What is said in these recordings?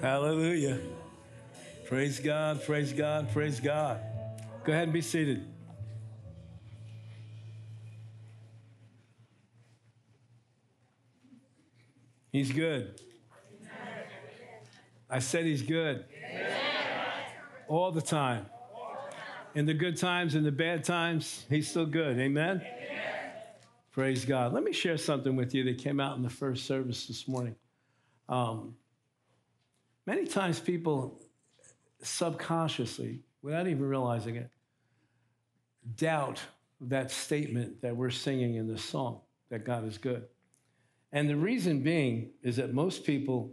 Hallelujah. Praise God, praise God, praise God. Go ahead and be seated. He's good. I said he's good. All the time. In the good times and the bad times, he's still good. Amen? Praise God. Let me share something with you that came out in the first service this morning. Um, many times people subconsciously, without even realizing it, doubt that statement that we're singing in this song that God is good. And the reason being is that most people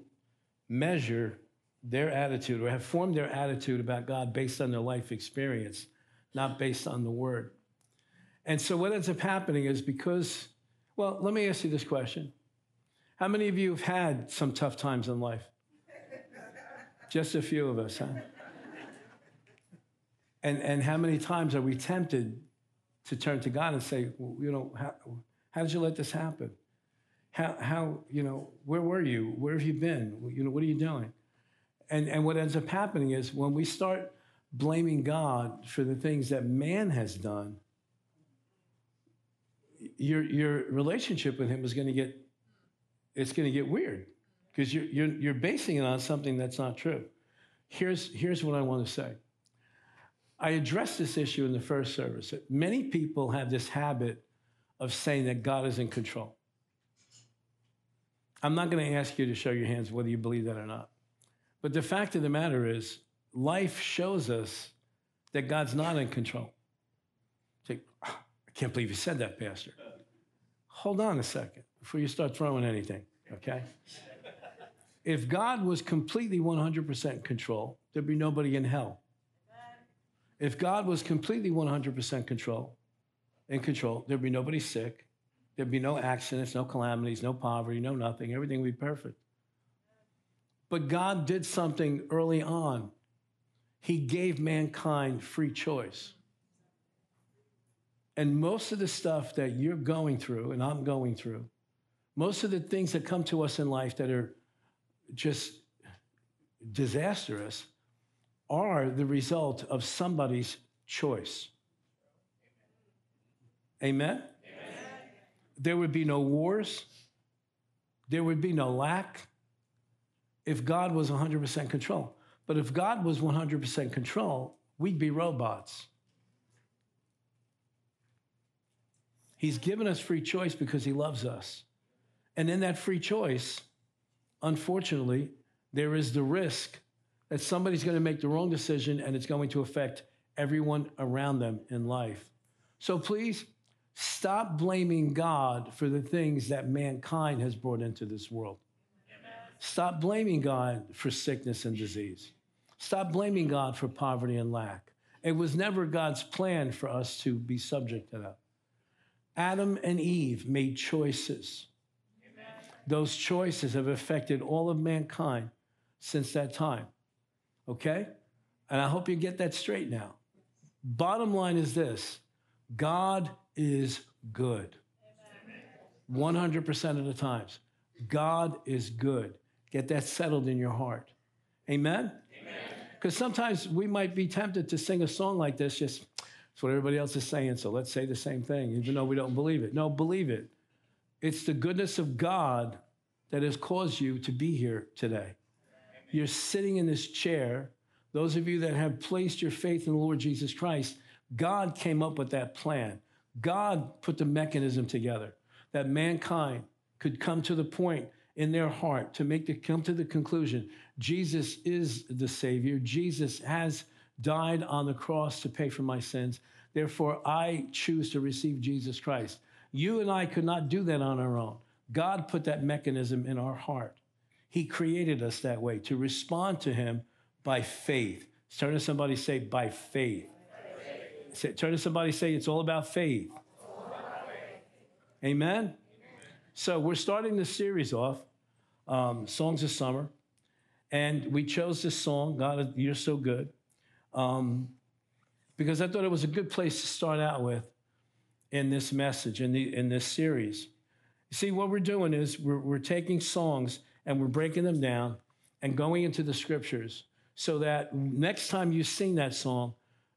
measure their attitude or have formed their attitude about God based on their life experience, not based on the word. And so what ends up happening is because, well, let me ask you this question. How many of you have had some tough times in life? Just a few of us, huh? And, and how many times are we tempted to turn to God and say, well, you know, how, how did you let this happen? How, how, you know, where were you? Where have you been? You know, what are you doing? And, and what ends up happening is when we start blaming God for the things that man has done, your, your relationship with him is going to get, it's going to get weird because you're, you're, you're basing it on something that's not true. Here's, here's what I want to say. I addressed this issue in the first service. Many people have this habit of saying that God is in control. I'm not going to ask you to show your hands whether you believe that or not. But the fact of the matter is, life shows us that God's not in control. Say, oh, I can't believe you said that, Pastor. Hold on a second before you start throwing anything, okay? If God was completely 100% control, there'd be nobody in hell. If God was completely 100% control, in control, there'd be nobody sick, there'd be no accidents, no calamities, no poverty, no nothing. Everything would be perfect. But God did something early on. He gave mankind free choice. And most of the stuff that you're going through and I'm going through, most of the things that come to us in life that are just disastrous are the result of somebody's choice. Amen? Amen? There would be no wars, there would be no lack if God was 100% control. But if God was 100% control, we'd be robots. He's given us free choice because he loves us. And in that free choice, unfortunately, there is the risk that somebody's going to make the wrong decision and it's going to affect everyone around them in life. So please stop blaming God for the things that mankind has brought into this world. Amen. Stop blaming God for sickness and disease. Stop blaming God for poverty and lack. It was never God's plan for us to be subject to that. Adam and Eve made choices. Those choices have affected all of mankind since that time. Okay? And I hope you get that straight now. Bottom line is this God is good. 100% of the times. God is good. Get that settled in your heart. Amen? Because sometimes we might be tempted to sing a song like this, just it's what everybody else is saying, so let's say the same thing, even though we don't believe it. No, believe it. It's the goodness of God that has caused you to be here today. You're sitting in this chair. Those of you that have placed your faith in the Lord Jesus Christ, God came up with that plan. God put the mechanism together that mankind could come to the point in their heart to make the come to the conclusion Jesus is the Savior. Jesus has died on the cross to pay for my sins. Therefore, I choose to receive Jesus Christ. You and I could not do that on our own. God put that mechanism in our heart. He created us that way to respond to Him by faith. Turn to somebody, say, by faith. Say, turn to somebody, say, it's all about faith. Faith. Amen? Amen? So we're starting this series off, um, Songs of Summer. And we chose this song, God, You're So Good, um, because I thought it was a good place to start out with in this message, in, the, in this series. You see, what we're doing is we're, we're taking songs and we're breaking them down and going into the scriptures so that next time you sing that song,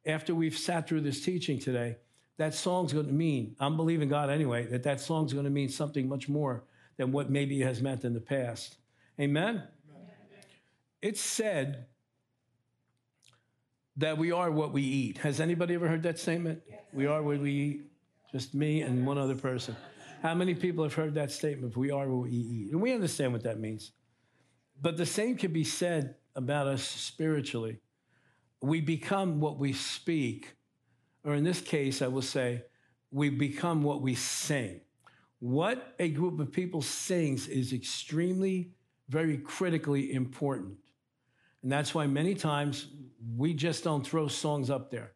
after we've sat through this teaching today, that song's going to mean, I'm believing God anyway, that that song's going to mean something much more than what maybe it has meant in the past. Amen? Amen. It's said that we are what we eat. Has anybody ever heard that statement? Yes. We are what we eat. Just me and one other person. How many people have heard that statement? We are what we eat. And we understand what that means. But the same can be said about us spiritually. We become what we speak, or in this case, I will say, we become what we sing. What a group of people sings is extremely, very critically important. And that's why many times we just don't throw songs up there.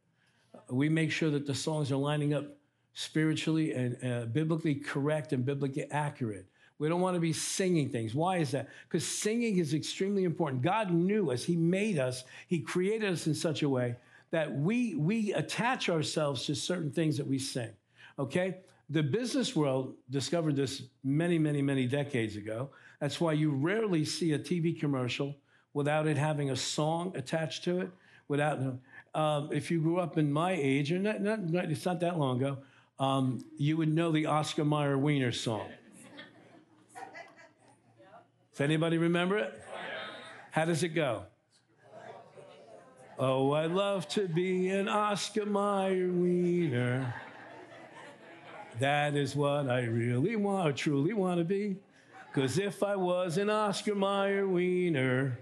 We make sure that the songs are lining up spiritually and uh, biblically correct and biblically accurate. We don't want to be singing things. Why is that? Because singing is extremely important. God knew us, He made us, He created us in such a way that we, we attach ourselves to certain things that we sing. Okay? The business world discovered this many, many, many decades ago. That's why you rarely see a TV commercial without it having a song attached to it. Without, um, if you grew up in my age, not, not, not, it's not that long ago, um, you would know the Oscar Mayer Wiener song. Does anybody remember it? How does it go? Oh, I love to be an Oscar Mayer Wiener. That is what I really want, or truly want to be. Because if I was an Oscar Mayer Wiener,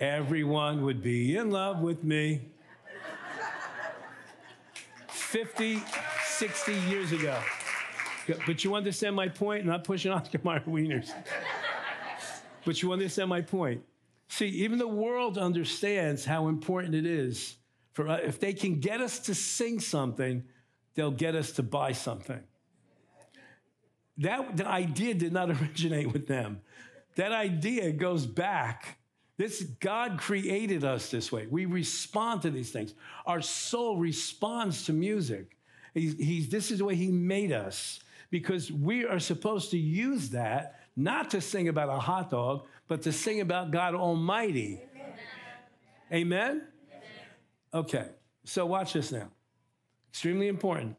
everyone would be in love with me. 50, 60 years ago. But you understand my point? Not pushing Oscar Mayer wieners. but you understand my point. See, even the world understands how important it is for uh, if they can get us to sing something, they'll get us to buy something. That the idea did not originate with them. That idea goes back. This God created us this way. We respond to these things. Our soul responds to music. He's, he's, this is the way He made us because we are supposed to use that not to sing about a hot dog, but to sing about God Almighty. Amen? Amen? Okay, so watch this now. Extremely important.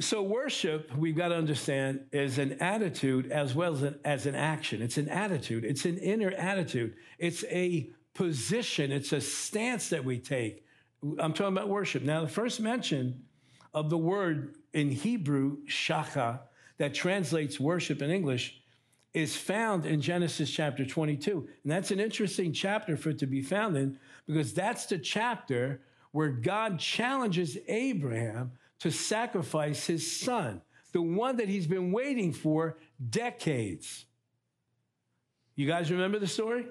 So, worship, we've got to understand, is an attitude as well as an, as an action. It's an attitude, it's an inner attitude, it's a position, it's a stance that we take I'm talking about worship. Now, the first mention of the word in Hebrew, shaka, that translates worship in English, is found in Genesis chapter 22. And that's an interesting chapter for it to be found in because that's the chapter where God challenges Abraham to sacrifice his son, the one that he's been waiting for decades. You guys remember the story?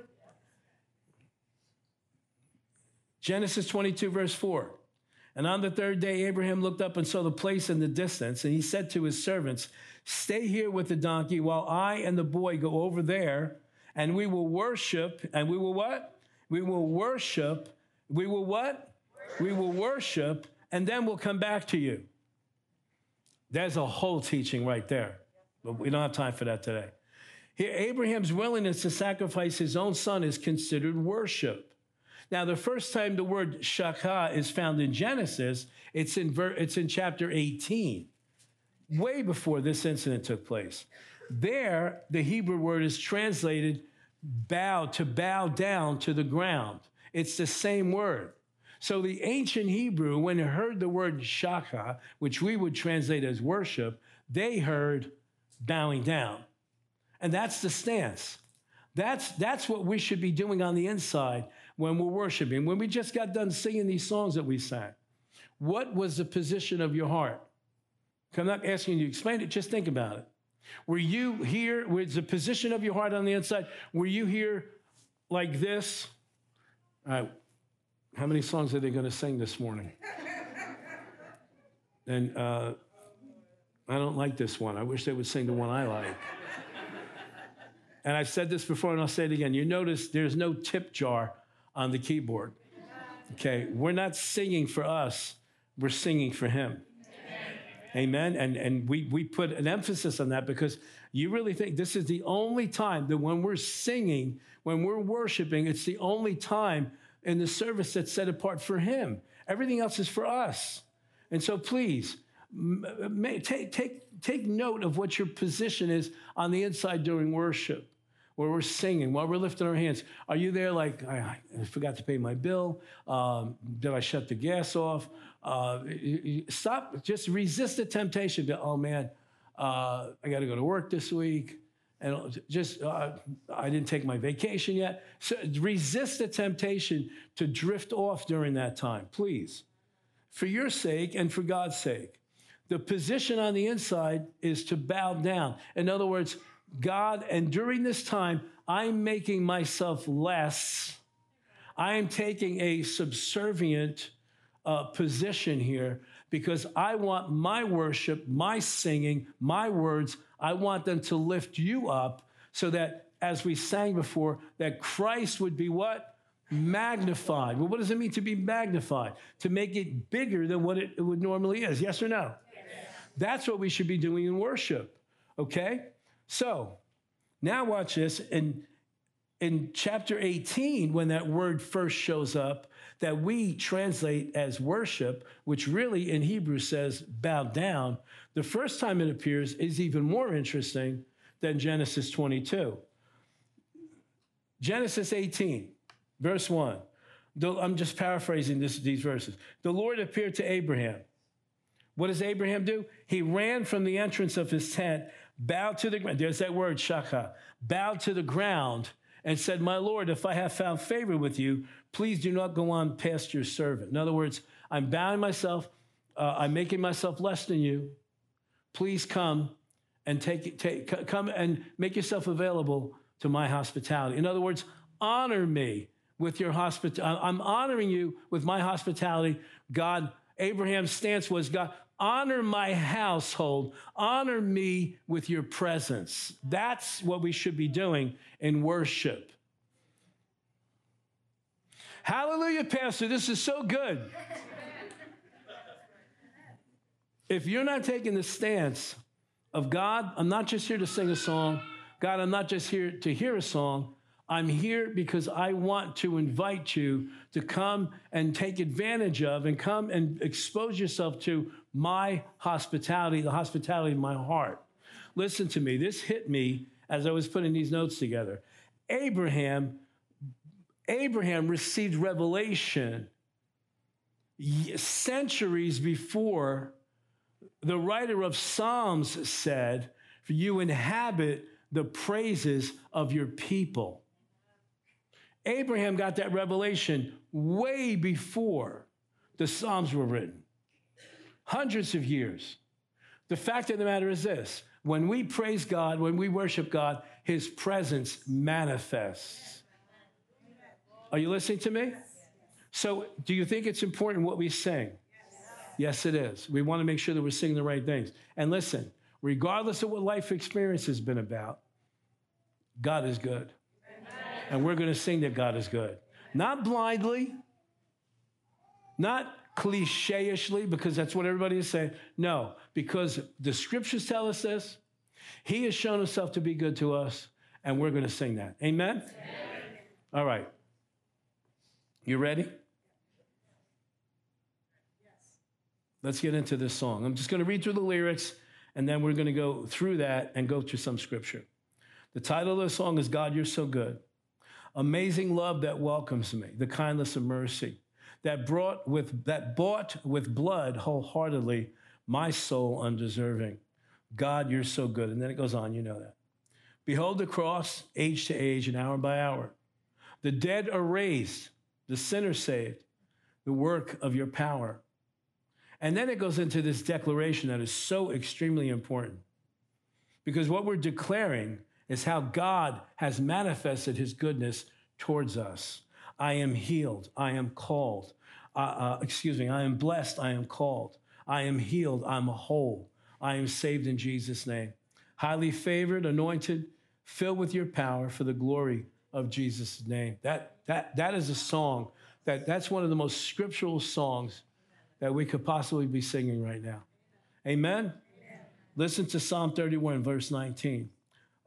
Genesis 22, verse 4. And on the third day, Abraham looked up and saw the place in the distance, and he said to his servants, Stay here with the donkey while I and the boy go over there, and we will worship, and we will what? We will worship. We will what? We will worship, and then we'll come back to you. There's a whole teaching right there, but we don't have time for that today. Here, Abraham's willingness to sacrifice his own son is considered worship. Now, the first time the word shaka is found in Genesis, it's in, ver- it's in chapter 18, way before this incident took place. There, the Hebrew word is translated bow, to bow down to the ground. It's the same word. So the ancient Hebrew, when they heard the word shaka, which we would translate as worship, they heard bowing down. And that's the stance. That's, that's what we should be doing on the inside when we're worshiping, when we just got done singing these songs that we sang, what was the position of your heart? I'm not asking you to explain it, just think about it. Were you here, was the position of your heart on the inside? Were you here like this? All right, how many songs are they going to sing this morning? and uh, I don't like this one. I wish they would sing the one I like. and I've said this before and I'll say it again. You notice there's no tip jar on the keyboard. Okay, we're not singing for us, we're singing for Him. Amen. And, and we, we put an emphasis on that because you really think this is the only time that when we're singing, when we're worshiping, it's the only time in the service that's set apart for Him. Everything else is for us. And so please, take, take, take note of what your position is on the inside during worship where we're singing, while we're lifting our hands. Are you there like, I, I forgot to pay my bill? Um, did I shut the gas off? Uh, stop, just resist the temptation to, oh man, uh, I got to go to work this week. And just, uh, I didn't take my vacation yet. So resist the temptation to drift off during that time, please. For your sake and for God's sake. The position on the inside is to bow down. In other words, God, and during this time, I'm making myself less. I am taking a subservient uh, position here because I want my worship, my singing, my words, I want them to lift you up so that, as we sang before, that Christ would be what? Magnified. Well, what does it mean to be magnified? To make it bigger than what it, it would normally is. Yes or no? Yes. That's what we should be doing in worship. Okay? So now watch this. In, in chapter 18, when that word first shows up, that we translate as worship, which really in Hebrew says bow down, the first time it appears is even more interesting than Genesis 22. Genesis 18, verse 1. I'm just paraphrasing this, these verses. The Lord appeared to Abraham. What does Abraham do? He ran from the entrance of his tent bowed to the ground. There's that word, shaka. Bowed to the ground and said, My Lord, if I have found favor with you, please do not go on past your servant. In other words, I'm bowing myself, uh, I'm making myself less than you. Please come and take, take come and make yourself available to my hospitality. In other words, honor me with your hospitality. I'm honoring you with my hospitality. God, Abraham's stance was, God, honor my household, honor me with your presence. That's what we should be doing in worship. Hallelujah, Pastor. This is so good. If you're not taking the stance of God, I'm not just here to sing a song. God, I'm not just here to hear a song. I'm here because I want to invite you to come and take advantage of and come and expose yourself to my hospitality, the hospitality of my heart. Listen to me, this hit me as I was putting these notes together. Abraham, Abraham received revelation centuries before the writer of Psalms said, For you inhabit the praises of your people. Abraham got that revelation way before the Psalms were written, hundreds of years. The fact of the matter is this when we praise God, when we worship God, his presence manifests. Are you listening to me? So, do you think it's important what we sing? Yes, it is. We want to make sure that we're singing the right things. And listen, regardless of what life experience has been about, God is good and we're going to sing that God is good. Not blindly, not clicheishly, because that's what everybody is saying. No, because the scriptures tell us this. He has shown himself to be good to us, and we're going to sing that. Amen? Amen. All right. You ready? Yes. Let's get into this song. I'm just going to read through the lyrics, and then we're going to go through that and go through some scripture. The title of the song is God, You're So Good. Amazing love that welcomes me, the kindness of mercy that brought with that bought with blood wholeheartedly my soul undeserving. God, you're so good. And then it goes on, you know that. Behold the cross, age to age and hour by hour. The dead are raised, the sinner saved, the work of your power. And then it goes into this declaration that is so extremely important. Because what we're declaring is how God has manifested his goodness towards us. I am healed. I am called. Uh, uh, excuse me. I am blessed. I am called. I am healed. I'm whole. I am saved in Jesus' name. Highly favored, anointed, filled with your power for the glory of Jesus' name. That, that, that is a song that that's one of the most scriptural songs that we could possibly be singing right now. Amen? Listen to Psalm 31, verse 19.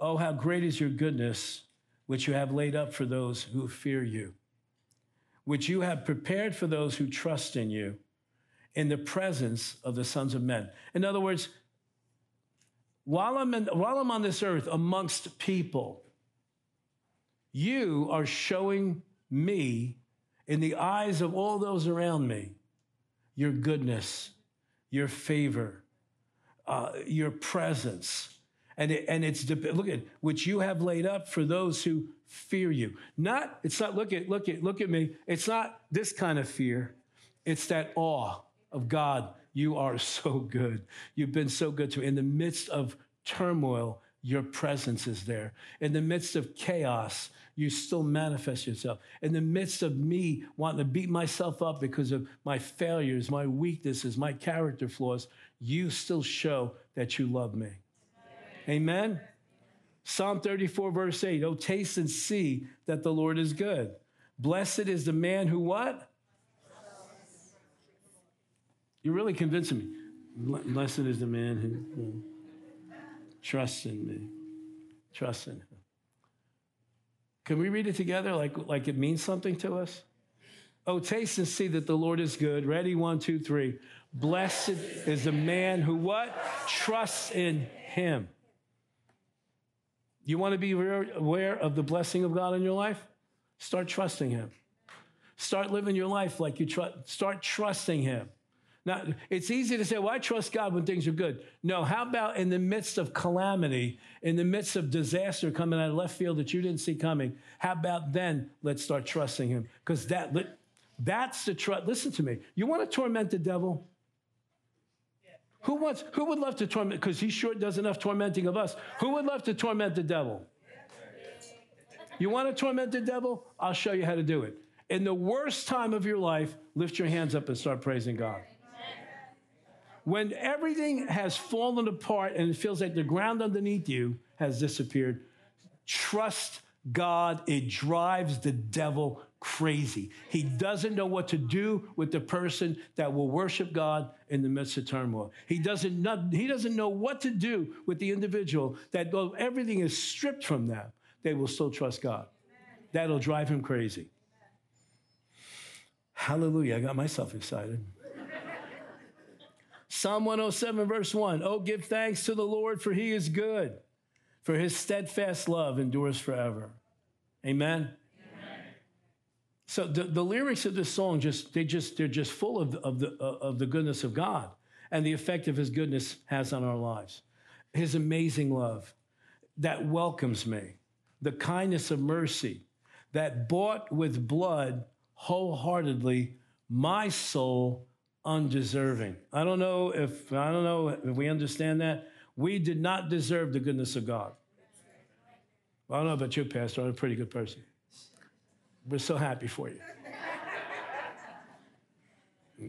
Oh, how great is your goodness, which you have laid up for those who fear you, which you have prepared for those who trust in you in the presence of the sons of men. In other words, while I'm, in, while I'm on this earth amongst people, you are showing me in the eyes of all those around me your goodness, your favor, uh, your presence. And, it, and it's look at which you have laid up for those who fear you. Not it's not look at look at look at me. It's not this kind of fear. It's that awe of God. You are so good. You've been so good to me. In the midst of turmoil, your presence is there. In the midst of chaos, you still manifest yourself. In the midst of me wanting to beat myself up because of my failures, my weaknesses, my character flaws, you still show that you love me. Amen? Psalm 34, verse 8 Oh, taste and see that the Lord is good. Blessed is the man who what? You're really convincing me. Blessed is the man who, who trusts in me. Trust in him. Can we read it together like, like it means something to us? Oh, taste and see that the Lord is good. Ready? One, two, three. Blessed is the man who what? Trusts in him. You want to be aware of the blessing of God in your life? Start trusting him. Start living your life like you trust. Start trusting him. Now, it's easy to say, well, I trust God when things are good. No, how about in the midst of calamity, in the midst of disaster coming out of left field that you didn't see coming? How about then let's start trusting Him? Because that, that's the trust. Listen to me. You want to torment the devil? Who wants? Who would love to torment? Because he sure does enough tormenting of us. Who would love to torment the devil? You want to torment the devil? I'll show you how to do it. In the worst time of your life, lift your hands up and start praising God when everything has fallen apart and it feels like the ground underneath you has disappeared, trust God. It drives the devil crazy. He doesn't know what to do with the person that will worship God in the midst of turmoil. He doesn't know, he doesn't know what to do with the individual that though everything is stripped from them, they will still trust God. That'll drive him crazy. Hallelujah. I got myself excited. Psalm 107, verse 1 Oh, give thanks to the Lord, for he is good, for his steadfast love endures forever. Amen. So the, the lyrics of this song just they just they're just full of, of the uh, of the goodness of God and the effect of his goodness has on our lives. His amazing love that welcomes me, the kindness of mercy that bought with blood wholeheartedly my soul undeserving. I don't know if I don't know if we understand that. We did not deserve the goodness of God. I don't know about you, Pastor. I'm a pretty good person. We're so happy for you.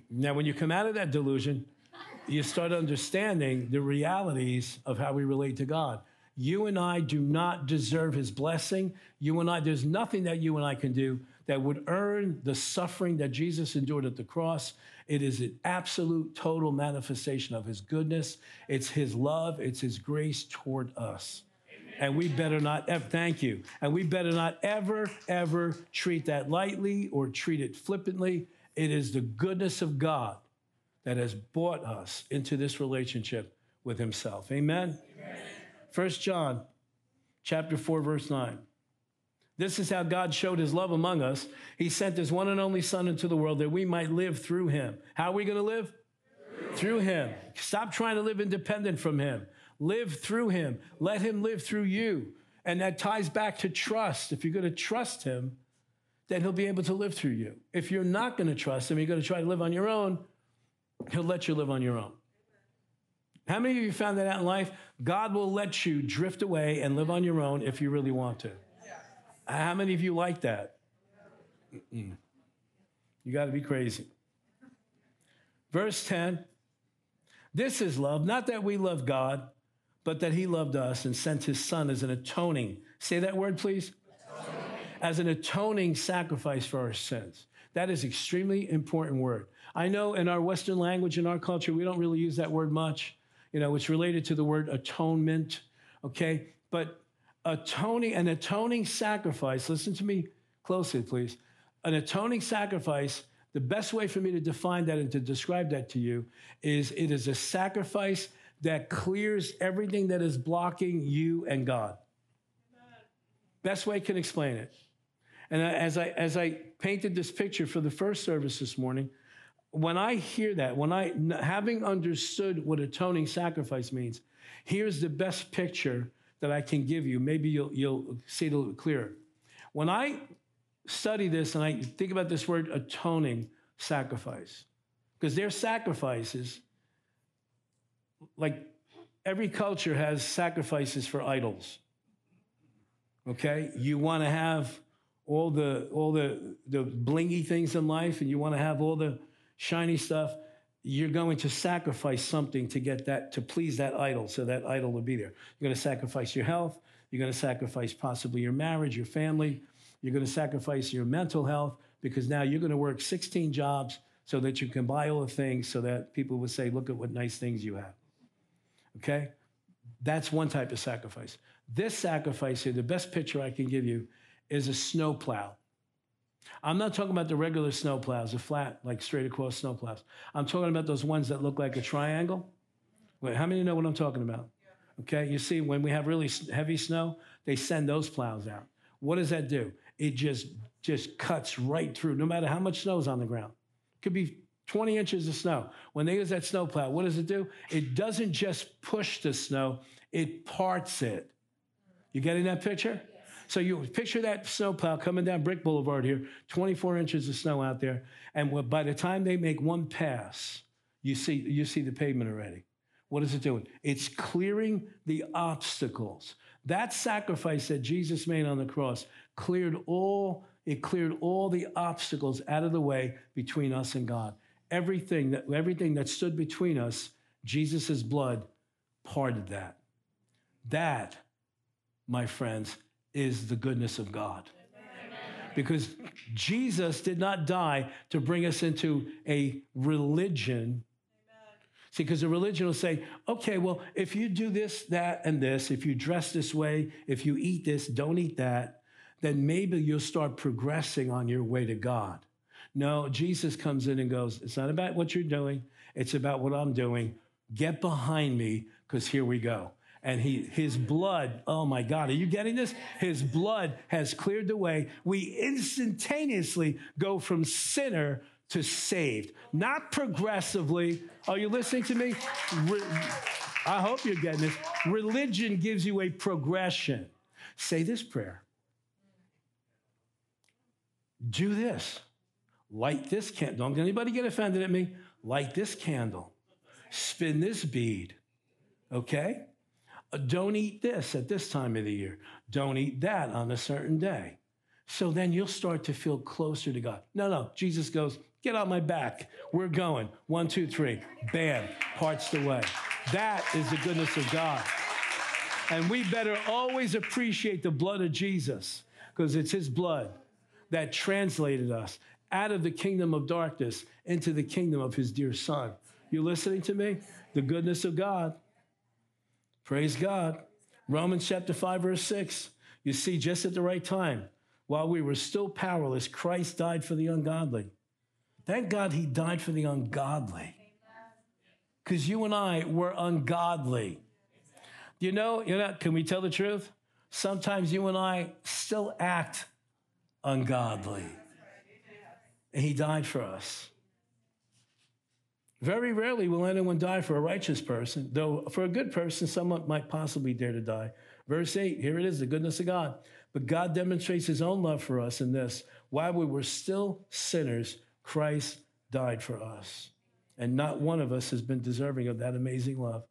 now, when you come out of that delusion, you start understanding the realities of how we relate to God. You and I do not deserve his blessing. You and I, there's nothing that you and I can do that would earn the suffering that Jesus endured at the cross. It is an absolute, total manifestation of his goodness. It's his love, it's his grace toward us. And we better not, ever, thank you. And we better not ever, ever treat that lightly or treat it flippantly. It is the goodness of God that has brought us into this relationship with himself. Amen? Amen. 1 John chapter 4, verse 9. This is how God showed his love among us. He sent his one and only Son into the world that we might live through him. How are we going to live? Through, through him. Stop trying to live independent from him. Live through him. Let him live through you. And that ties back to trust. If you're going to trust him, then he'll be able to live through you. If you're not going to trust him, you're going to try to live on your own, he'll let you live on your own. How many of you found that out in life? God will let you drift away and live on your own if you really want to. How many of you like that? Mm-mm. You got to be crazy. Verse 10 This is love, not that we love God, but that He loved us and sent His Son as an atoning. Say that word, please. As an atoning sacrifice for our sins. That is extremely important word. I know in our Western language, in our culture, we don't really use that word much. You know, it's related to the word atonement, okay? But atoning, an atoning sacrifice, listen to me closely, please. An atoning sacrifice, the best way for me to define that and to describe that to you is it is a sacrifice that clears everything that is blocking you and God. Best way I can explain it. And as I, as I painted this picture for the first service this morning, when I hear that, when I, having understood what atoning sacrifice means, here's the best picture that I can give you. Maybe you'll, you'll see it a little clearer. When I study this and I think about this word atoning sacrifice, because their sacrifices, like every culture has sacrifices for idols. Okay? You want to have all the all the the blingy things in life and you want to have all the shiny stuff you're going to sacrifice something to get that to please that idol so that idol will be there you're going to sacrifice your health you're going to sacrifice possibly your marriage your family you're going to sacrifice your mental health because now you're going to work 16 jobs so that you can buy all the things so that people will say look at what nice things you have okay that's one type of sacrifice this sacrifice here the best picture i can give you is a snow plow. I'm not talking about the regular snow plows, the flat, like straight across snow plows. I'm talking about those ones that look like a triangle. Wait, how many know what I'm talking about? Okay, you see, when we have really heavy snow, they send those plows out. What does that do? It just just cuts right through, no matter how much snow is on the ground. It could be 20 inches of snow. When they use that snow plow, what does it do? It doesn't just push the snow, it parts it. You getting that picture? So you picture that snowplow coming down Brick Boulevard here, 24 inches of snow out there, and by the time they make one pass, you see you see the pavement already. What is it doing? It's clearing the obstacles. That sacrifice that Jesus made on the cross cleared all it cleared all the obstacles out of the way between us and God. Everything that everything that stood between us, Jesus' blood parted that. That, my friends, is the goodness of God. Because Jesus did not die to bring us into a religion. See, because a religion will say, okay, well, if you do this, that, and this, if you dress this way, if you eat this, don't eat that, then maybe you'll start progressing on your way to God. No, Jesus comes in and goes, it's not about what you're doing, it's about what I'm doing. Get behind me, because here we go and he, his blood, oh my God, are you getting this? His blood has cleared the way. We instantaneously go from sinner to saved, not progressively. Are you listening to me? Re- I hope you're getting this. Religion gives you a progression. Say this prayer. Do this. Light this candle. Don't anybody get offended at me. Light this candle. Spin this bead. Okay? Uh, don't eat this at this time of the year. Don't eat that on a certain day. So then you'll start to feel closer to God. No, no. Jesus goes, Get on my back. We're going. One, two, three. Bam. Parts the way. That is the goodness of God. And we better always appreciate the blood of Jesus because it's his blood that translated us out of the kingdom of darkness into the kingdom of his dear son. You listening to me? The goodness of God. Praise God. Romans chapter 5, verse 6. You see, just at the right time, while we were still powerless, Christ died for the ungodly. Thank God he died for the ungodly. Because you and I were ungodly. You know, you know, can we tell the truth? Sometimes you and I still act ungodly. And he died for us. Very rarely will anyone die for a righteous person, though for a good person, someone might possibly dare to die. Verse 8, here it is, the goodness of God. But God demonstrates his own love for us in this while we were still sinners, Christ died for us. And not one of us has been deserving of that amazing love.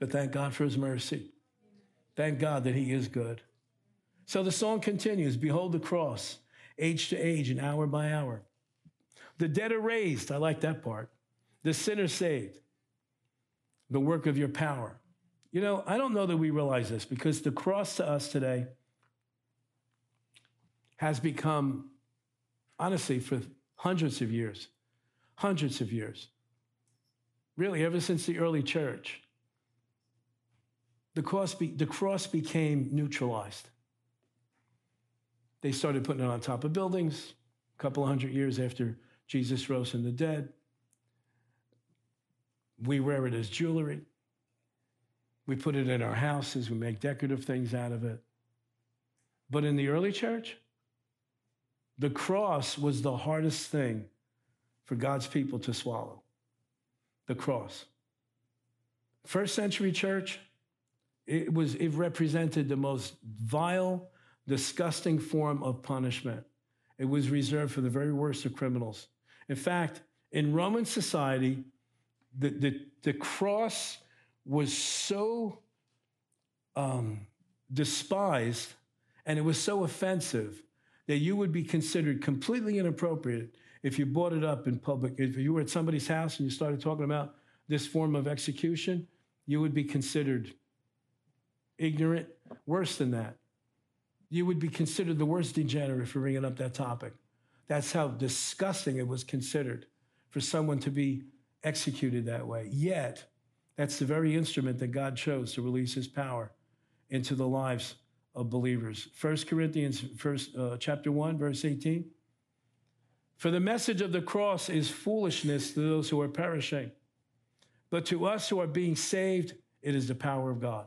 But thank God for his mercy. Thank God that he is good. So the song continues Behold the cross, age to age and hour by hour. The dead are raised. I like that part. The sinner saved. The work of your power. You know, I don't know that we realize this because the cross to us today has become honestly, for hundreds of years. Hundreds of years. Really, ever since the early church, the cross, be, the cross became neutralized. They started putting it on top of buildings a couple hundred years after Jesus rose from the dead. We wear it as jewelry. We put it in our houses. We make decorative things out of it. But in the early church, the cross was the hardest thing for God's people to swallow. The cross. First century church, it was it represented the most vile, disgusting form of punishment. It was reserved for the very worst of criminals. In fact, in Roman society, the, the, the cross was so um, despised and it was so offensive that you would be considered completely inappropriate if you brought it up in public. If you were at somebody's house and you started talking about this form of execution, you would be considered ignorant. Worse than that, you would be considered the worst degenerate for bringing up that topic. That's how disgusting it was considered for someone to be executed that way. Yet, that's the very instrument that God chose to release his power into the lives of believers. 1 Corinthians first, uh, chapter 1, verse 18. For the message of the cross is foolishness to those who are perishing, but to us who are being saved, it is the power of God.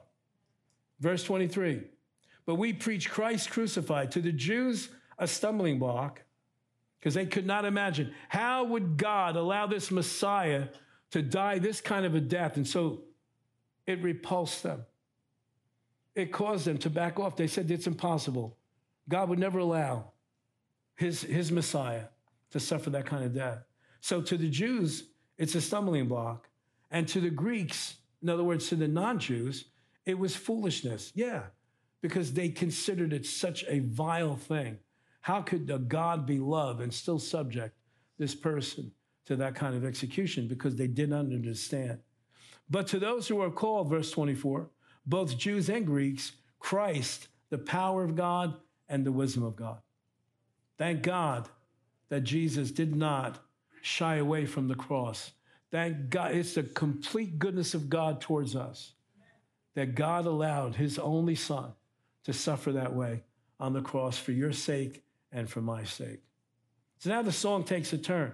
Verse 23. But we preach Christ crucified to the Jews a stumbling block because they could not imagine how would God allow this Messiah to die this kind of a death. And so it repulsed them. It caused them to back off. They said it's impossible. God would never allow his, his Messiah to suffer that kind of death. So to the Jews, it's a stumbling block. And to the Greeks, in other words, to the non Jews, it was foolishness. Yeah, because they considered it such a vile thing. How could a God be love and still subject this person to that kind of execution? Because they didn't understand. But to those who are called, verse 24, both Jews and Greeks, Christ, the power of God and the wisdom of God. Thank God that Jesus did not shy away from the cross. Thank God. It's the complete goodness of God towards us that God allowed his only son to suffer that way on the cross for your sake and for my sake. So now the song takes a turn.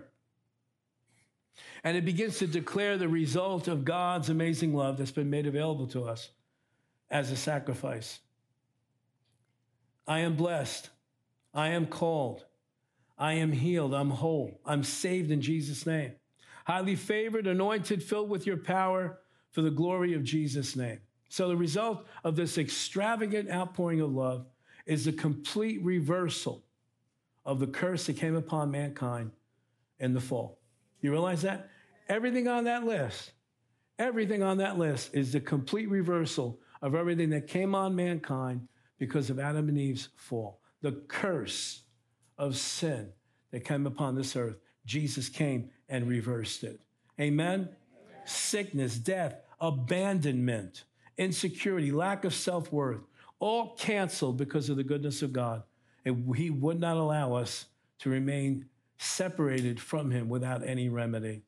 And it begins to declare the result of God's amazing love that's been made available to us as a sacrifice. I am blessed. I am called. I am healed. I'm whole. I'm saved in Jesus' name. Highly favored, anointed, filled with your power for the glory of Jesus' name. So, the result of this extravagant outpouring of love is the complete reversal of the curse that came upon mankind in the fall. You realize that? Everything on that list, everything on that list is the complete reversal of everything that came on mankind because of Adam and Eve's fall. The curse of sin that came upon this earth, Jesus came and reversed it. Amen? Amen. Sickness, death, abandonment, insecurity, lack of self worth, all canceled because of the goodness of God. And He would not allow us to remain separated from Him without any remedy.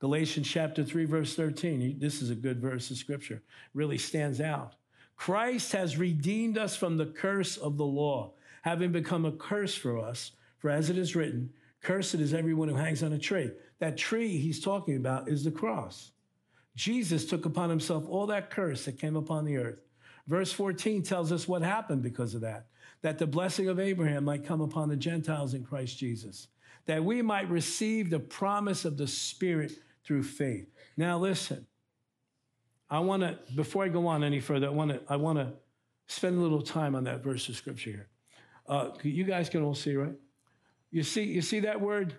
Galatians chapter 3, verse 13. This is a good verse of scripture, really stands out. Christ has redeemed us from the curse of the law, having become a curse for us. For as it is written, cursed is everyone who hangs on a tree. That tree he's talking about is the cross. Jesus took upon himself all that curse that came upon the earth. Verse 14 tells us what happened because of that that the blessing of Abraham might come upon the Gentiles in Christ Jesus, that we might receive the promise of the Spirit through faith. Now, listen, I want to, before I go on any further, I want to, I want to spend a little time on that verse of scripture here. Uh, you guys can all see, right? You see, you see that word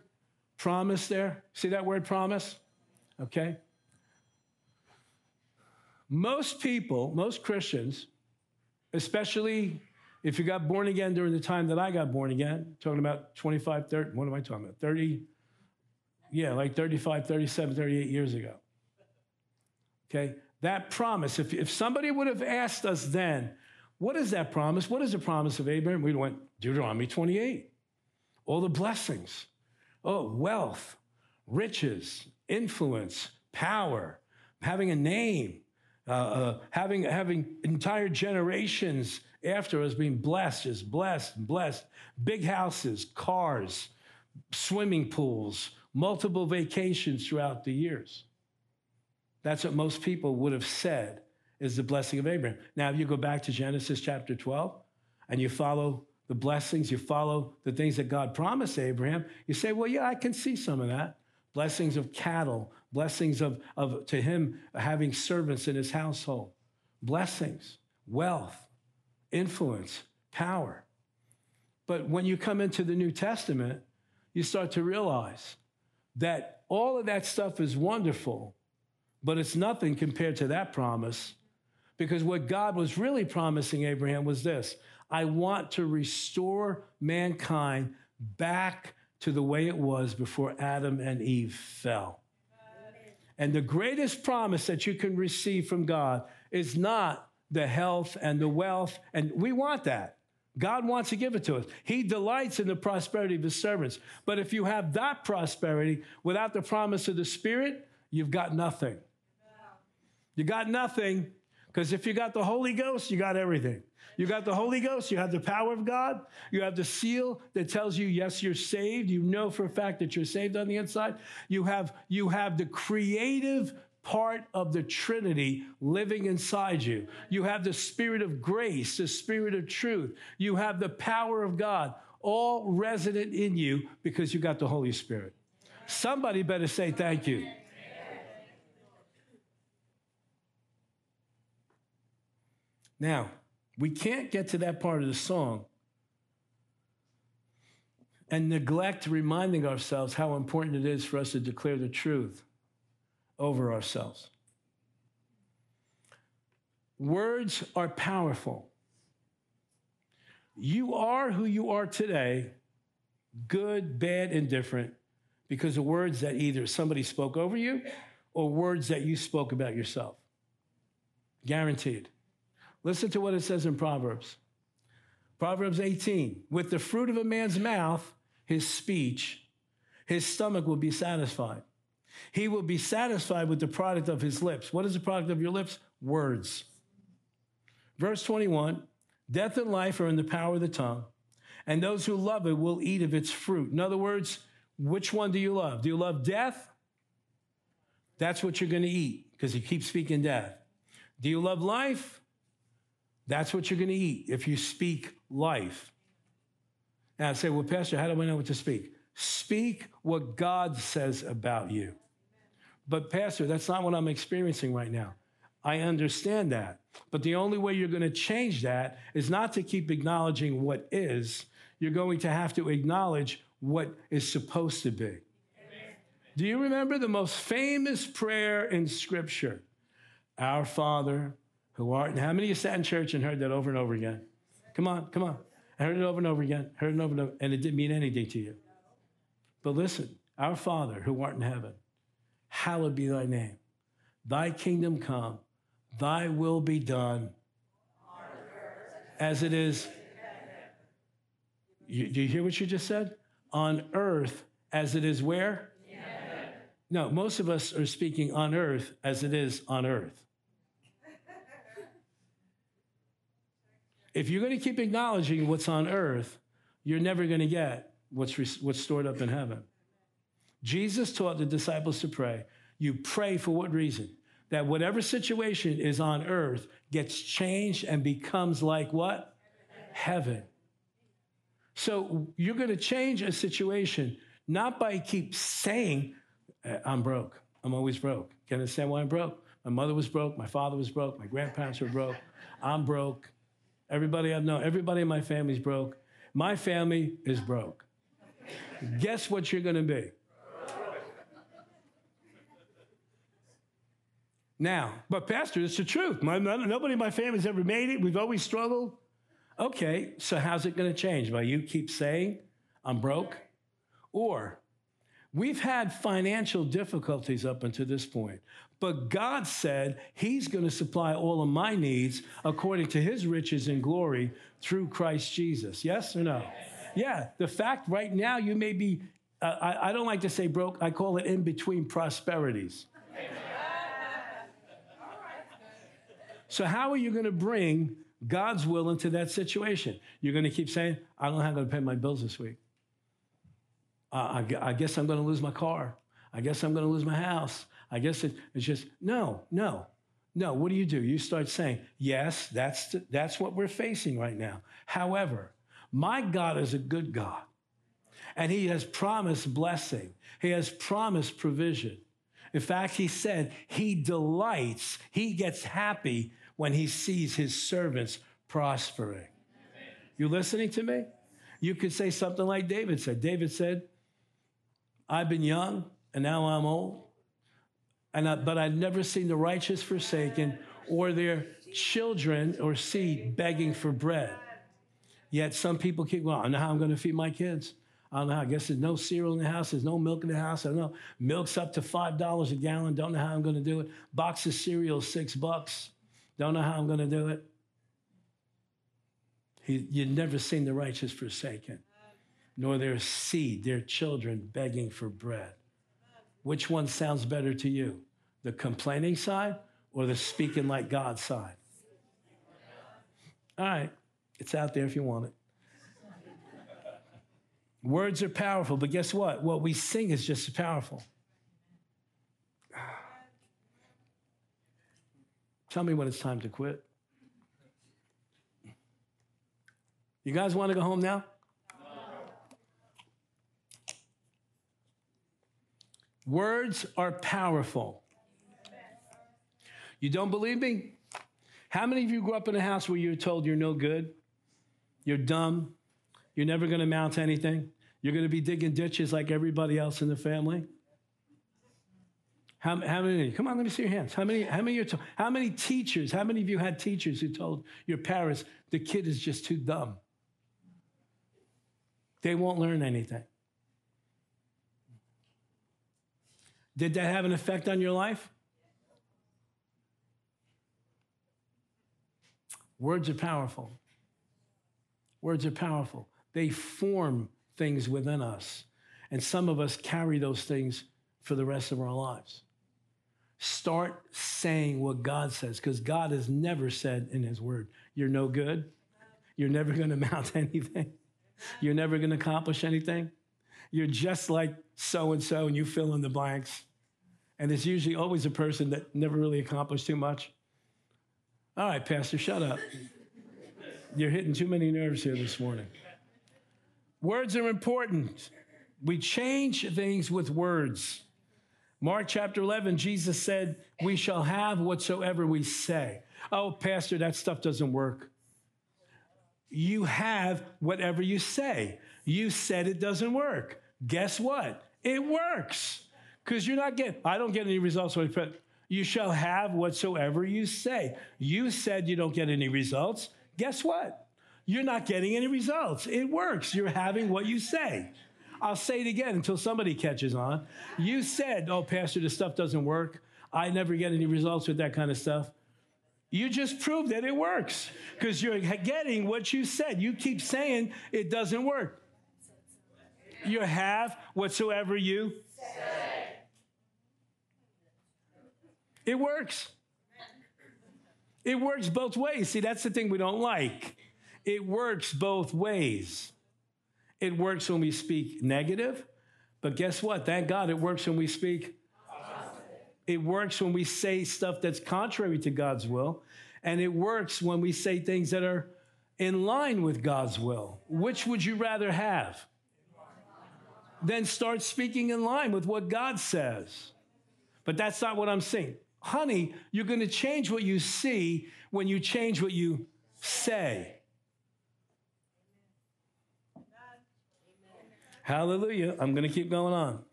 promise there? See that word promise? Okay. Most people, most Christians, especially if you got born again during the time that I got born again, talking about 25, 30, what am I talking about? 30, yeah, like 35, 37, 38 years ago. Okay? That promise, if, if somebody would have asked us then, what is that promise? What is the promise of Abraham? We went, Deuteronomy 28. all the blessings. Oh, wealth, riches, influence, power, having a name, uh, uh, having, having entire generations after us being blessed, just blessed, blessed. Big houses, cars, swimming pools, multiple vacations throughout the years. That's what most people would have said is the blessing of Abraham. Now, if you go back to Genesis chapter 12 and you follow the blessings, you follow the things that God promised Abraham, you say, well, yeah, I can see some of that. Blessings of cattle, blessings of, of to him having servants in his household, blessings, wealth, influence, power. But when you come into the New Testament, you start to realize that all of that stuff is wonderful, but it's nothing compared to that promise. Because what God was really promising Abraham was this I want to restore mankind back to the way it was before Adam and Eve fell. And the greatest promise that you can receive from God is not the health and the wealth, and we want that. God wants to give it to us. He delights in the prosperity of his servants. But if you have that prosperity without the promise of the Spirit, you've got nothing. You got nothing because if you got the Holy Ghost, you got everything. You got the Holy Ghost, you have the power of God, you have the seal that tells you, yes, you're saved. You know for a fact that you're saved on the inside. You have, you have the creative part of the Trinity living inside you. You have the Spirit of grace, the Spirit of truth. You have the power of God, all resident in you because you got the Holy Spirit. Somebody better say thank you. Now, we can't get to that part of the song and neglect reminding ourselves how important it is for us to declare the truth over ourselves. Words are powerful. You are who you are today, good, bad, indifferent, because of words that either somebody spoke over you or words that you spoke about yourself. Guaranteed. Listen to what it says in Proverbs. Proverbs 18 With the fruit of a man's mouth, his speech, his stomach will be satisfied. He will be satisfied with the product of his lips. What is the product of your lips? Words. Verse 21 Death and life are in the power of the tongue, and those who love it will eat of its fruit. In other words, which one do you love? Do you love death? That's what you're going to eat because he keeps speaking death. Do you love life? That's what you're going to eat if you speak life. And I say, well, Pastor, how do I know what to speak? Speak what God says about you. But, Pastor, that's not what I'm experiencing right now. I understand that. But the only way you're going to change that is not to keep acknowledging what is, you're going to have to acknowledge what is supposed to be. Do you remember the most famous prayer in Scripture? Our Father, who art in. How many of you sat in church and heard that over and over again? Come on, come on. I heard it over and over again, heard it over and over, and it didn't mean anything to you. But listen, our Father who art in heaven, hallowed be thy name. Thy kingdom come, thy will be done as it is. You, do you hear what you just said? On earth as it is where? No, most of us are speaking on earth as it is on earth. If you're going to keep acknowledging what's on earth, you're never going to get what's, what's stored up in heaven. Jesus taught the disciples to pray. You pray for what reason? That whatever situation is on earth gets changed and becomes like what? Heaven. So you're going to change a situation not by keep saying, uh, I'm broke. I'm always broke. Can you understand why I'm broke? My mother was broke. My father was broke. My grandparents were broke. I'm broke. Everybody I know, everybody in my family's broke. My family is broke. Guess what you're going to be? Now, but Pastor, it's the truth. My, nobody in my family's ever made it. We've always struggled. Okay, so how's it going to change? By you keep saying, I'm broke? Or we've had financial difficulties up until this point. But God said He's going to supply all of my needs according to His riches and glory through Christ Jesus. Yes or no? Yeah, the fact right now you may be, uh, I, I don't like to say broke, I call it in between prosperities. So, how are you going to bring God's will into that situation? You're going to keep saying, I don't know how I'm going to pay my bills this week. Uh, I, I, guess I'm going to lose my car. I guess I'm going to lose my house. I guess it, it's just, no, no, no. What do you do? You start saying, yes, that's, that's what we're facing right now. However, my God is a good God, and He has promised blessing, He has promised provision. In fact, He said He delights, He gets happy when He sees His servants prospering. You listening to me? You could say something like David said. David said, I've been young and now I'm old, and I, but I've never seen the righteous forsaken or their children or seed begging for bread. Yet some people keep going, I don't know how I'm going to feed my kids. I don't know. I guess there's no cereal in the house. There's no milk in the house. I don't know. Milk's up to $5 a gallon. Don't know how I'm going to do it. Box of cereal, six bucks. Don't know how I'm going to do it. He, you've never seen the righteous forsaken, nor their seed, their children begging for bread. Which one sounds better to you? The complaining side or the speaking like God side? All right. It's out there if you want it. Words are powerful, but guess what? What we sing is just as powerful. Tell me when it's time to quit. You guys want to go home now? Words are powerful. You don't believe me? How many of you grew up in a house where you were told you're no good? You're dumb. You're never going to amount to anything. You're going to be digging ditches like everybody else in the family. How, how many? Come on, let me see your hands. How many? How many? To, how many teachers? How many of you had teachers who told your parents the kid is just too dumb? They won't learn anything. Did that have an effect on your life? Words are powerful. Words are powerful. They form things within us. And some of us carry those things for the rest of our lives. Start saying what God says, because God has never said in His Word, You're no good. You're never going to amount to anything. You're never going to accomplish anything. You're just like so and so, and you fill in the blanks. And it's usually always a person that never really accomplished too much. All right, Pastor, shut up. You're hitting too many nerves here this morning. Words are important. We change things with words. Mark chapter 11, Jesus said, We shall have whatsoever we say. Oh, Pastor, that stuff doesn't work. You have whatever you say. You said it doesn't work. Guess what? It works. Because you're not getting, I don't get any results when I put, you shall have whatsoever you say. You said you don't get any results guess what? You're not getting any results. It works. You're having what you say. I'll say it again until somebody catches on. You said, oh, Pastor, this stuff doesn't work. I never get any results with that kind of stuff. You just proved that it works because you're getting what you said. You keep saying it doesn't work. You have whatsoever you say. It works. It works both ways. See, that's the thing we don't like. It works both ways. It works when we speak negative, but guess what? Thank God it works when we speak. It works when we say stuff that's contrary to God's will, and it works when we say things that are in line with God's will. Which would you rather have? Then start speaking in line with what God says. But that's not what I'm saying honey, you're going to change what you see when you change what you say. Hallelujah. I'm going to keep going on.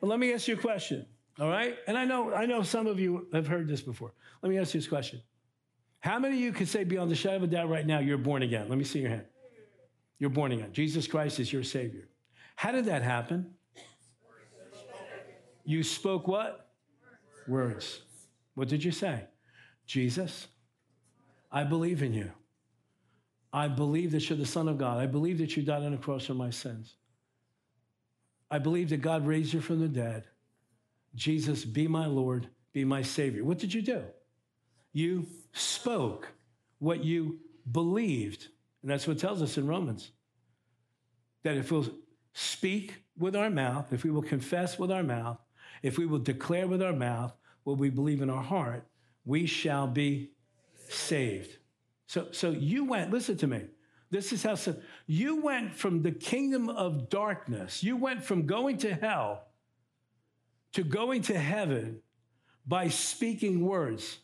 Well, let me ask you a question. All right? And I know I know some of you have heard this before. Let me ask you this question. How many of you can say beyond the shadow of a doubt right now you're born again? Let me see your hand. You're born again. Jesus Christ is your savior. How did that happen? You spoke what? Words. What did you say? Jesus, I believe in you. I believe that you're the Son of God. I believe that you died on the cross for my sins. I believe that God raised you from the dead. Jesus, be my Lord, be my Savior. What did you do? You spoke what you believed. And that's what tells us in Romans that if we'll speak with our mouth, if we will confess with our mouth, if we will declare with our mouth what we believe in our heart, we shall be saved. So, so you went, listen to me. This is how so, you went from the kingdom of darkness, you went from going to hell to going to heaven by speaking words.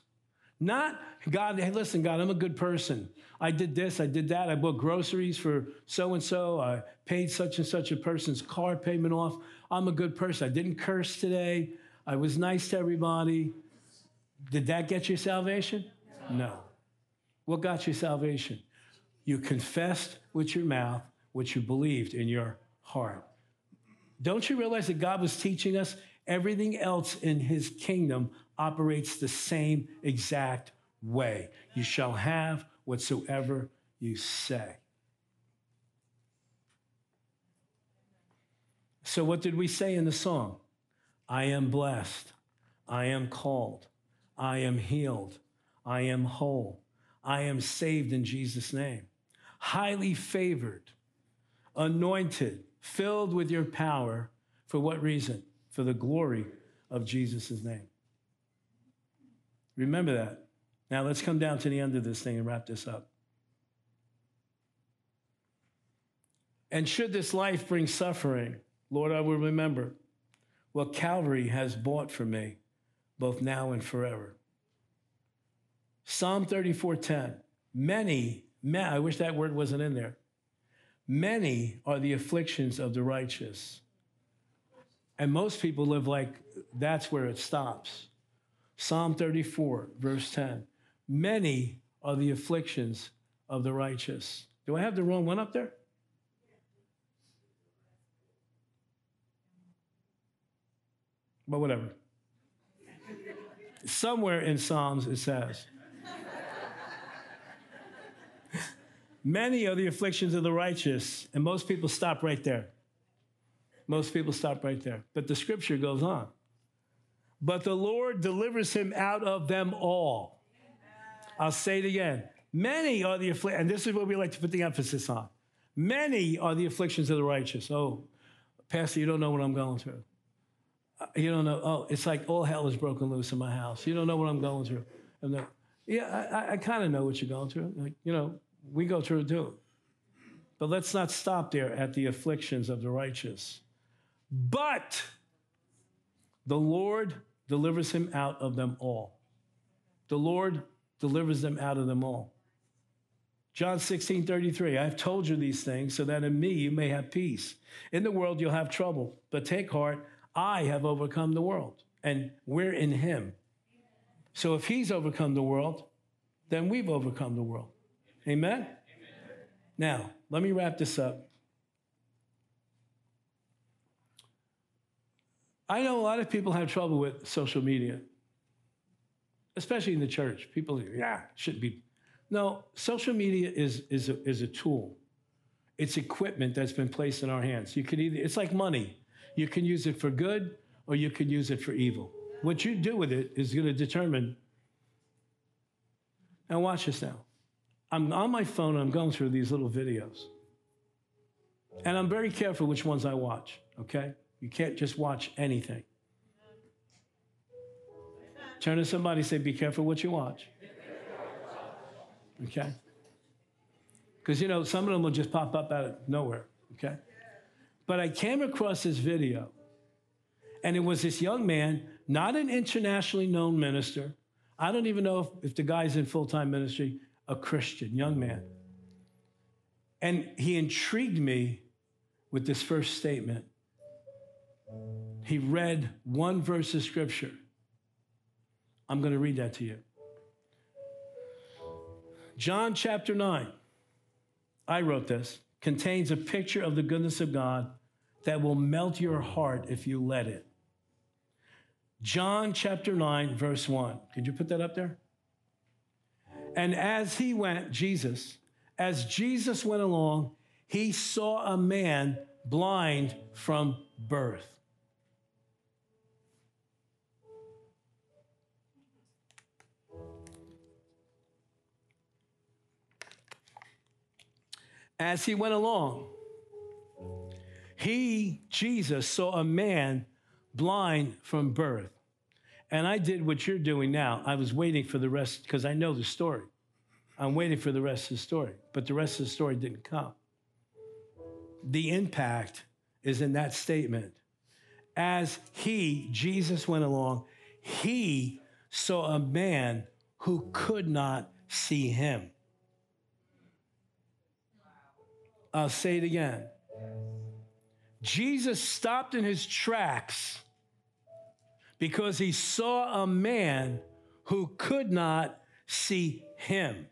Not God, hey, listen, God, I'm a good person. I did this, I did that. I bought groceries for so and so. I paid such and such a person's car payment off. I'm a good person. I didn't curse today. I was nice to everybody. Did that get you salvation? No. What got you salvation? You confessed with your mouth what you believed in your heart. Don't you realize that God was teaching us everything else in his kingdom operates the same exact way? You shall have whatsoever you say. So, what did we say in the song? I am blessed. I am called. I am healed. I am whole. I am saved in Jesus' name. Highly favored, anointed, filled with your power. For what reason? For the glory of Jesus' name. Remember that. Now let's come down to the end of this thing and wrap this up. And should this life bring suffering, Lord, I will remember what Calvary has bought for me, both now and forever. Psalm 34:10. Many, I wish that word wasn't in there. Many are the afflictions of the righteous. And most people live like that's where it stops. Psalm 34, verse 10. Many are the afflictions of the righteous. Do I have the wrong one up there? But whatever. Somewhere in Psalms it says, Many are the afflictions of the righteous, and most people stop right there. Most people stop right there. But the scripture goes on. But the Lord delivers him out of them all. I'll say it again. Many are the afflictions, and this is what we like to put the emphasis on. Many are the afflictions of the righteous. Oh, Pastor, you don't know what I'm going through. You don't know. Oh, it's like all hell is broken loose in my house. You don't know what I'm going through. I'm yeah, I, I kind of know what you're going through. Like, you know, we go through it too. But let's not stop there at the afflictions of the righteous. But the Lord delivers him out of them all. The Lord delivers them out of them all. John 16, 33, I have told you these things so that in me you may have peace. In the world you'll have trouble, but take heart, I have overcome the world, and we're in him. So if he's overcome the world, then we've overcome the world. Amen? Amen? Now, let me wrap this up. I know a lot of people have trouble with social media, especially in the church. People, yeah, shouldn't be. No, social media is, is, a, is a tool. It's equipment that's been placed in our hands. You can either, it's like money. You can use it for good or you can use it for evil. What you do with it is going to determine. Now, watch this now. I'm on my phone, I'm going through these little videos. And I'm very careful which ones I watch, okay? You can't just watch anything. Turn to somebody say, Be careful what you watch. Okay? Because, you know, some of them will just pop up out of nowhere, okay? But I came across this video, and it was this young man, not an internationally known minister. I don't even know if, if the guy's in full time ministry, a Christian, young man. And he intrigued me with this first statement he read one verse of scripture. I'm going to read that to you. John chapter 9, I wrote this, contains a picture of the goodness of God that will melt your heart if you let it. John chapter 9, verse 1. Could you put that up there? And as he went, Jesus, As Jesus went along, he saw a man blind from birth. As he went along, he, Jesus, saw a man blind from birth. And I did what you're doing now. I was waiting for the rest because I know the story. I'm waiting for the rest of the story, but the rest of the story didn't come. The impact is in that statement. As he, Jesus, went along, he saw a man who could not see him. I'll say it again. Jesus stopped in his tracks because he saw a man who could not see him.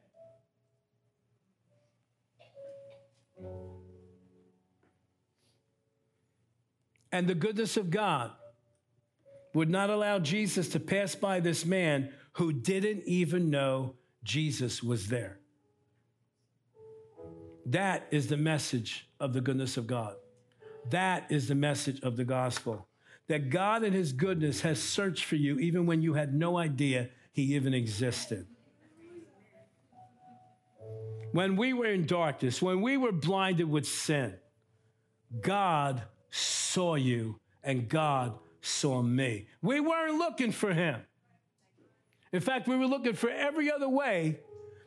And the goodness of God would not allow Jesus to pass by this man who didn't even know Jesus was there. That is the message of the goodness of God. That is the message of the gospel. That God in his goodness has searched for you even when you had no idea he even existed. When we were in darkness, when we were blinded with sin, God saw you and God saw me. We weren't looking for him. In fact, we were looking for every other way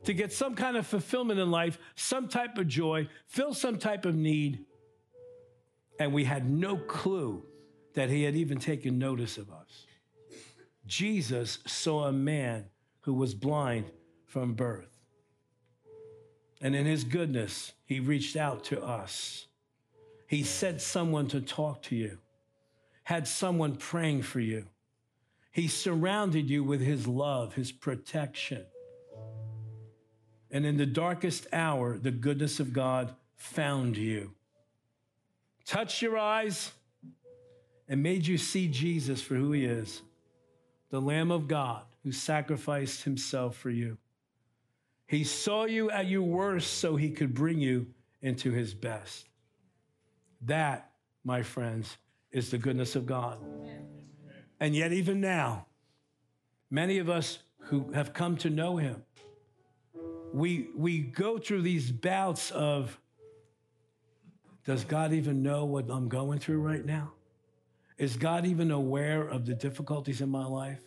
to get some kind of fulfillment in life, some type of joy, fill some type of need. And we had no clue that he had even taken notice of us. Jesus saw a man who was blind from birth. And in his goodness, he reached out to us. He sent someone to talk to you, had someone praying for you. He surrounded you with his love, his protection. And in the darkest hour, the goodness of God found you, touched your eyes, and made you see Jesus for who he is the Lamb of God who sacrificed himself for you. He saw you at your worst so he could bring you into his best. That, my friends, is the goodness of God. And yet, even now, many of us who have come to know him, we, we go through these bouts of does God even know what I'm going through right now? Is God even aware of the difficulties in my life?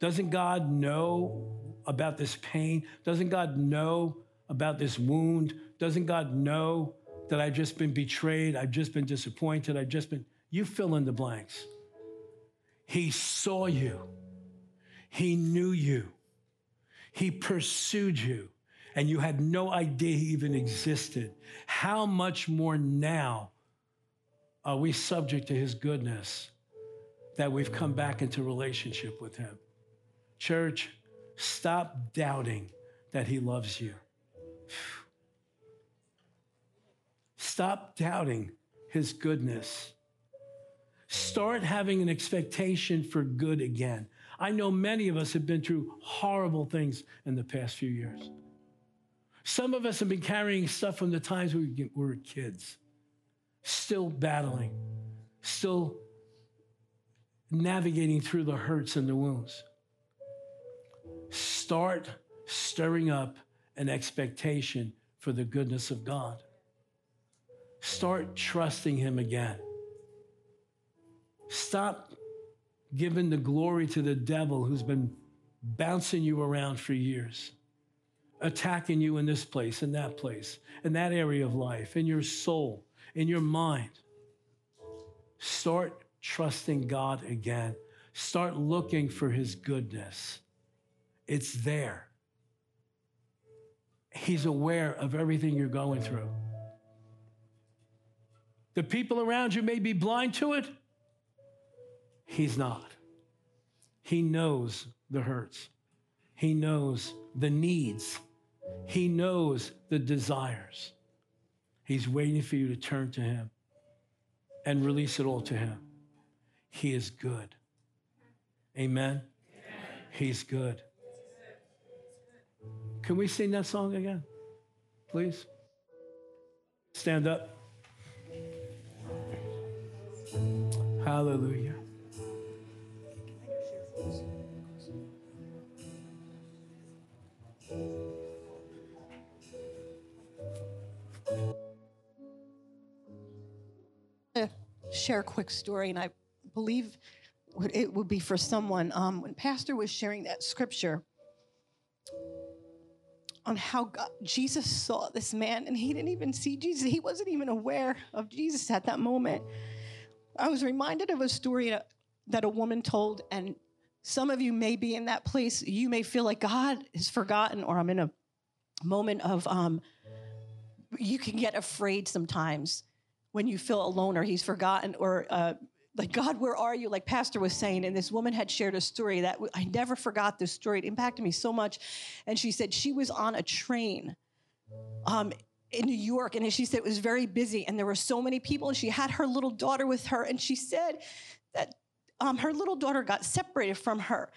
Doesn't God know about this pain? Doesn't God know about this wound? Doesn't God know that I've just been betrayed? I've just been disappointed. I've just been, you fill in the blanks. He saw you, He knew you. He pursued you, and you had no idea he even existed. How much more now are we subject to his goodness that we've come back into relationship with him? Church, stop doubting that he loves you. Stop doubting his goodness. Start having an expectation for good again. I know many of us have been through horrible things in the past few years. Some of us have been carrying stuff from the times we were kids, still battling, still navigating through the hurts and the wounds. Start stirring up an expectation for the goodness of God. Start trusting Him again. Stop giving the glory to the devil who's been bouncing you around for years, attacking you in this place, in that place, in that area of life, in your soul, in your mind. Start trusting God again. Start looking for his goodness. It's there. He's aware of everything you're going through. The people around you may be blind to it, He's not. He knows the hurts, He knows the needs, He knows the desires. He's waiting for you to turn to Him and release it all to Him. He is good. Amen. He's good. Can we sing that song again? please. Stand up. Hallelujah. Share a quick story, and I believe it would be for someone. Um, when Pastor was sharing that scripture on how God, Jesus saw this man, and he didn't even see Jesus, he wasn't even aware of Jesus at that moment. I was reminded of a story that a woman told, and some of you may be in that place. You may feel like God is forgotten, or I'm in a moment of, um, you can get afraid sometimes when you feel alone or he's forgotten or uh, like god where are you? Like pastor was saying and this woman had shared a story that i never forgot this story. It impacted me so much. And she said she was on a train um, in new york and she said it was very busy and there were so many people and she had her little daughter with her and she said that um, her little daughter got separated from her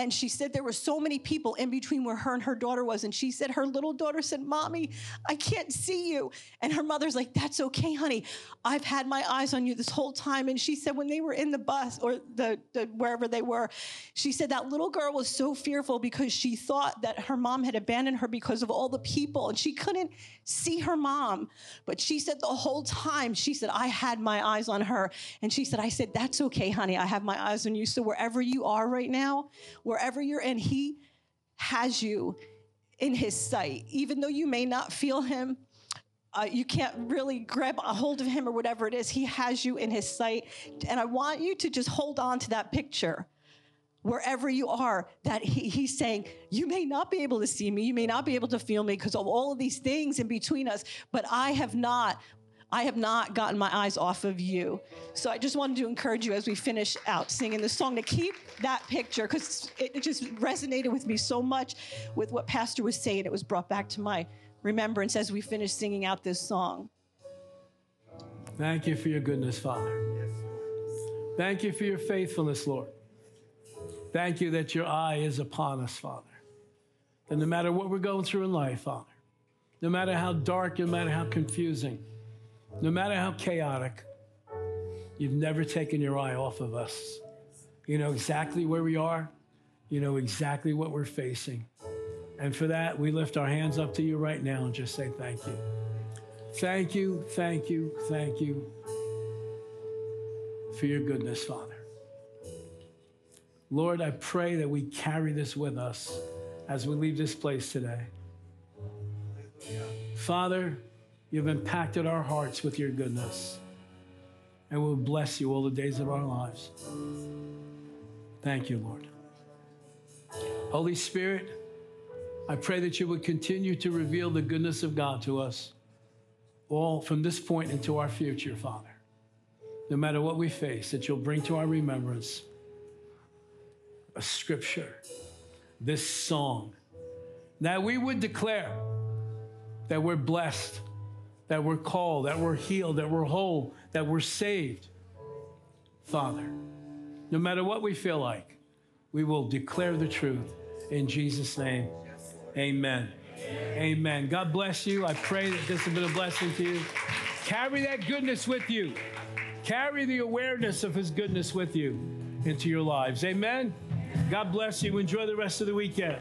and she said there were so many people in between where her and her daughter was. And she said her little daughter said, Mommy, I can't see you. And her mother's like, That's okay, honey. I've had my eyes on you this whole time. And she said, when they were in the bus or the, the wherever they were, she said that little girl was so fearful because she thought that her mom had abandoned her because of all the people. And she couldn't see her mom. But she said the whole time, she said, I had my eyes on her. And she said, I said, That's okay, honey. I have my eyes on you. So wherever you are right now, wherever you're in, He has you in His sight. Even though you may not feel Him, uh, you can't really grab a hold of Him or whatever it is, He has you in His sight. And I want you to just hold on to that picture. Wherever you are, that he, he's saying, You may not be able to see me, you may not be able to feel me because of all of these things in between us, but I have not I have not gotten my eyes off of you. So I just wanted to encourage you as we finish out singing the song to keep that picture because it just resonated with me so much with what Pastor was saying. It was brought back to my remembrance as we finish singing out this song. Thank you for your goodness, Father. Thank you for your faithfulness, Lord. Thank you that your eye is upon us, Father. And no matter what we're going through in life, Father, no matter how dark, no matter how confusing, no matter how chaotic, you've never taken your eye off of us. You know exactly where we are, you know exactly what we're facing. And for that, we lift our hands up to you right now and just say thank you. Thank you, thank you, thank you for your goodness, Father. Lord, I pray that we carry this with us as we leave this place today. Father, You've impacted our hearts with your goodness. And we'll bless you all the days of our lives. Thank you, Lord. Holy Spirit, I pray that you would continue to reveal the goodness of God to us, all from this point into our future, Father. No matter what we face, that you'll bring to our remembrance a scripture, this song, that we would declare that we're blessed that we're called, that we're healed, that we're whole, that we're saved. Father, no matter what we feel like, we will declare the truth in Jesus' name. Amen. Amen. God bless you. I pray that this has been a blessing to you. Carry that goodness with you. Carry the awareness of His goodness with you into your lives. Amen. God bless you. Enjoy the rest of the weekend.